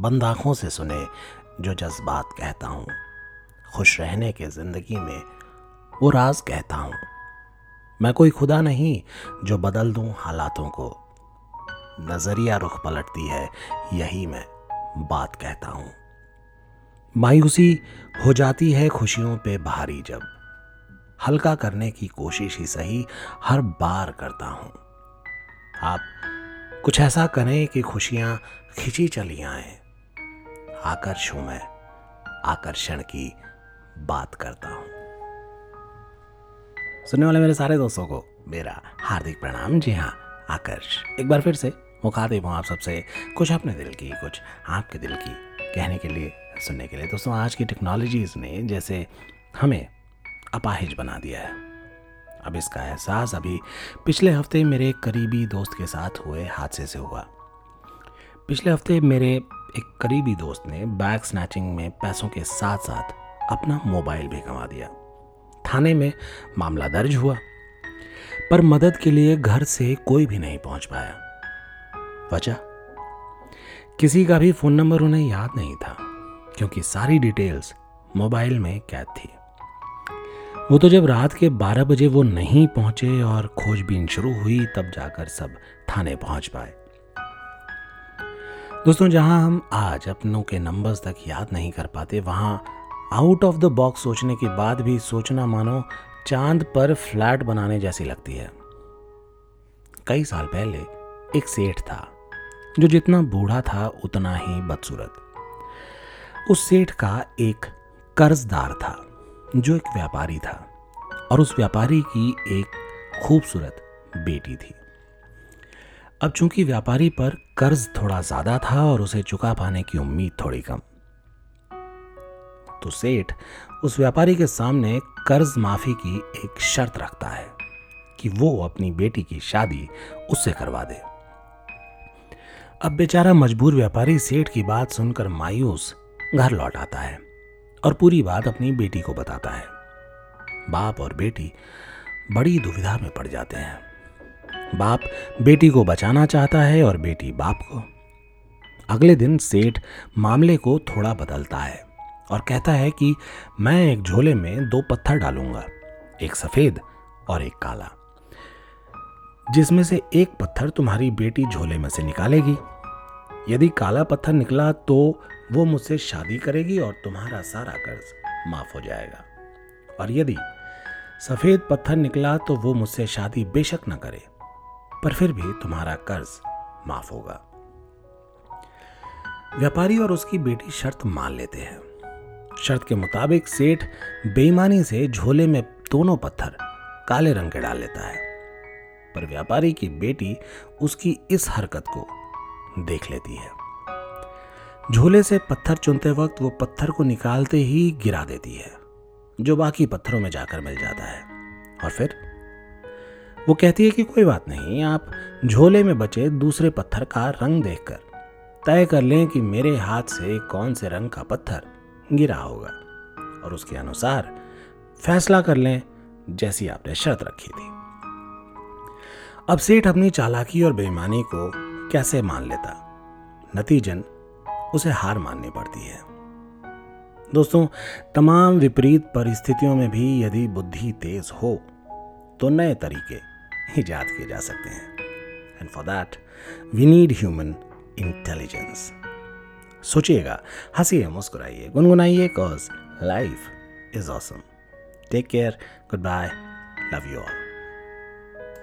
बंद आँखों से सुने जो जज्बात कहता हूँ। खुश रहने के ज़िंदगी में वो राज कहता हूँ। मैं कोई खुदा नहीं जो बदल दूँ हालातों को। नज़रिया रुख पलटती है, यही मैं बात कहता हूँ। मायूसी हो जाती है खुशियों पे भारी जब। हल्का करने की कोशिश ही सही हर बार करता हूँ। आप कुछ ऐसा करें कि खुशियाँ खिंची चली आए। आकर्ष हूँ मैं आकर्षण की बात करता हूँ। सुनने वाले मेरे सारे दोस्तों को मेरा हार्दिक प्रणाम। जी हाँ आकर्ष। एक बार फिर से मुखातिब हूँ आप सबसे। कुछ अपने दिल की कुछ आपके दिल की कहने के लिए सुनने के लिए। दोस्तों आज की टेक्नोलॉजीज़ ने जैसे हमें अपाहिज बना दिया है। अब इसका एहसास अभी पिछले हफ़्ते मेरे करीबी दोस्त के साथ हुए हादसे से हुआ। पिछले हफ़्ते मेरे एक करीबी दोस्त ने बैग स्नैचिंग में पैसों के साथ साथ अपना मोबाइल भी गंवा दिया। थाने में मामला दर्ज हुआ, पर मदद के लिए घर से कोई भी नहीं पहुँच पाया। वजह? किसी का भी फ़ोन नंबर उन्हें याद नहीं था, क्योंकि सारी डिटेल्स मोबाइल में कैद थी। वो तो जब रात के 12 बजे वो नहीं पहुँचे और खोजबीन शुरू हुई, तब जाकर सब थाने पहुँच पाए। दोस्तों, जहाँ हम आज अपनों के नंबर्स तक याद नहीं कर पाते, वहाँ आउट ऑफ़ द बॉक्स सोचने के बाद भी सोचना मानो चाँद पर फ्लैट बनाने जैसी लगती है। कई साल पहले एक सेठ था, जो जितना बूढ़ा था उतना ही बदसूरत। उस सेठ का एक कर्जदार था, जो एक व्यापारी था, और उस व्यापारी की एक खूबसूरत बेटी थी। अब चूँकि व्यापारी पर कर्ज थोड़ा ज़्यादा था और उसे चुका पाने की उम्मीद थोड़ी कम तो सेठ उस व्यापारी के सामने कर्ज माफ़ी की एक शर्त रखता है कि वो अपनी बेटी की शादी उससे करवा दे। अब बेचारा मजबूर व्यापारी सेठ की बात सुनकर मायूस घर लौट आता है और पूरी बात अपनी बेटी को बताता है। बाप और बेटी बड़ी दुविधा में पड़ जाते हैं। बाप बेटी को बचाना चाहता है और बेटी बाप को। अगले दिन सेठ मामले को थोड़ा बदलता है और कहता है कि मैं एक झोले में दो पत्थर डालूँगा, एक सफ़ेद और एक काला, जिसमें से एक पत्थर तुम्हारी बेटी झोले में से निकालेगी। यदि काला पत्थर निकला तो वो मुझसे शादी करेगी और तुम्हारा सारा कर्ज माफ़ हो जाएगा। और यदि सफ़ेद पत्थर निकला तो वो मुझसे शादी बेशक न करे। पर फिर भी तुम्हारा कर्ज माफ़ होगा। व्यापारी और उसकी बेटी शर्त मान लेते हैं। शर्त के मुताबिक सेठ बेईमानी से झोले में दोनों पत्थर काले रंग के डाल लेता है। पर व्यापारी की बेटी उसकी इस हरकत को देख लेती है। झोले से पत्थर चुनते वक्त वो पत्थर को निकालते ही गिरा देती है, जो बाकी पत्थरों में जाकर मिल जाता है। और फिर वो कहती है कि कोई बात नहीं, आप झोले में बचे दूसरे पत्थर का रंग देखकर तय कर लें कि मेरे हाथ से कौन से रंग का पत्थर गिरा होगा और उसके अनुसार फैसला कर लें जैसी आपने शर्त रखी थी। अब सेठ अपनी चालाकी और बेईमानी को कैसे मान लेता? नतीजन उसे हार माननी पड़ती है। दोस्तों, तमाम विपरीत परिस्थितियों में भी यदि बुद्धि तेज हो तो नए तरीके ईजाद किए जा सकते हैं। And for that we need human intelligence सोचिएगा, हंसिए, मुस्कुराइए, गुनगुनाइए cause life is awesome take care good bye love you all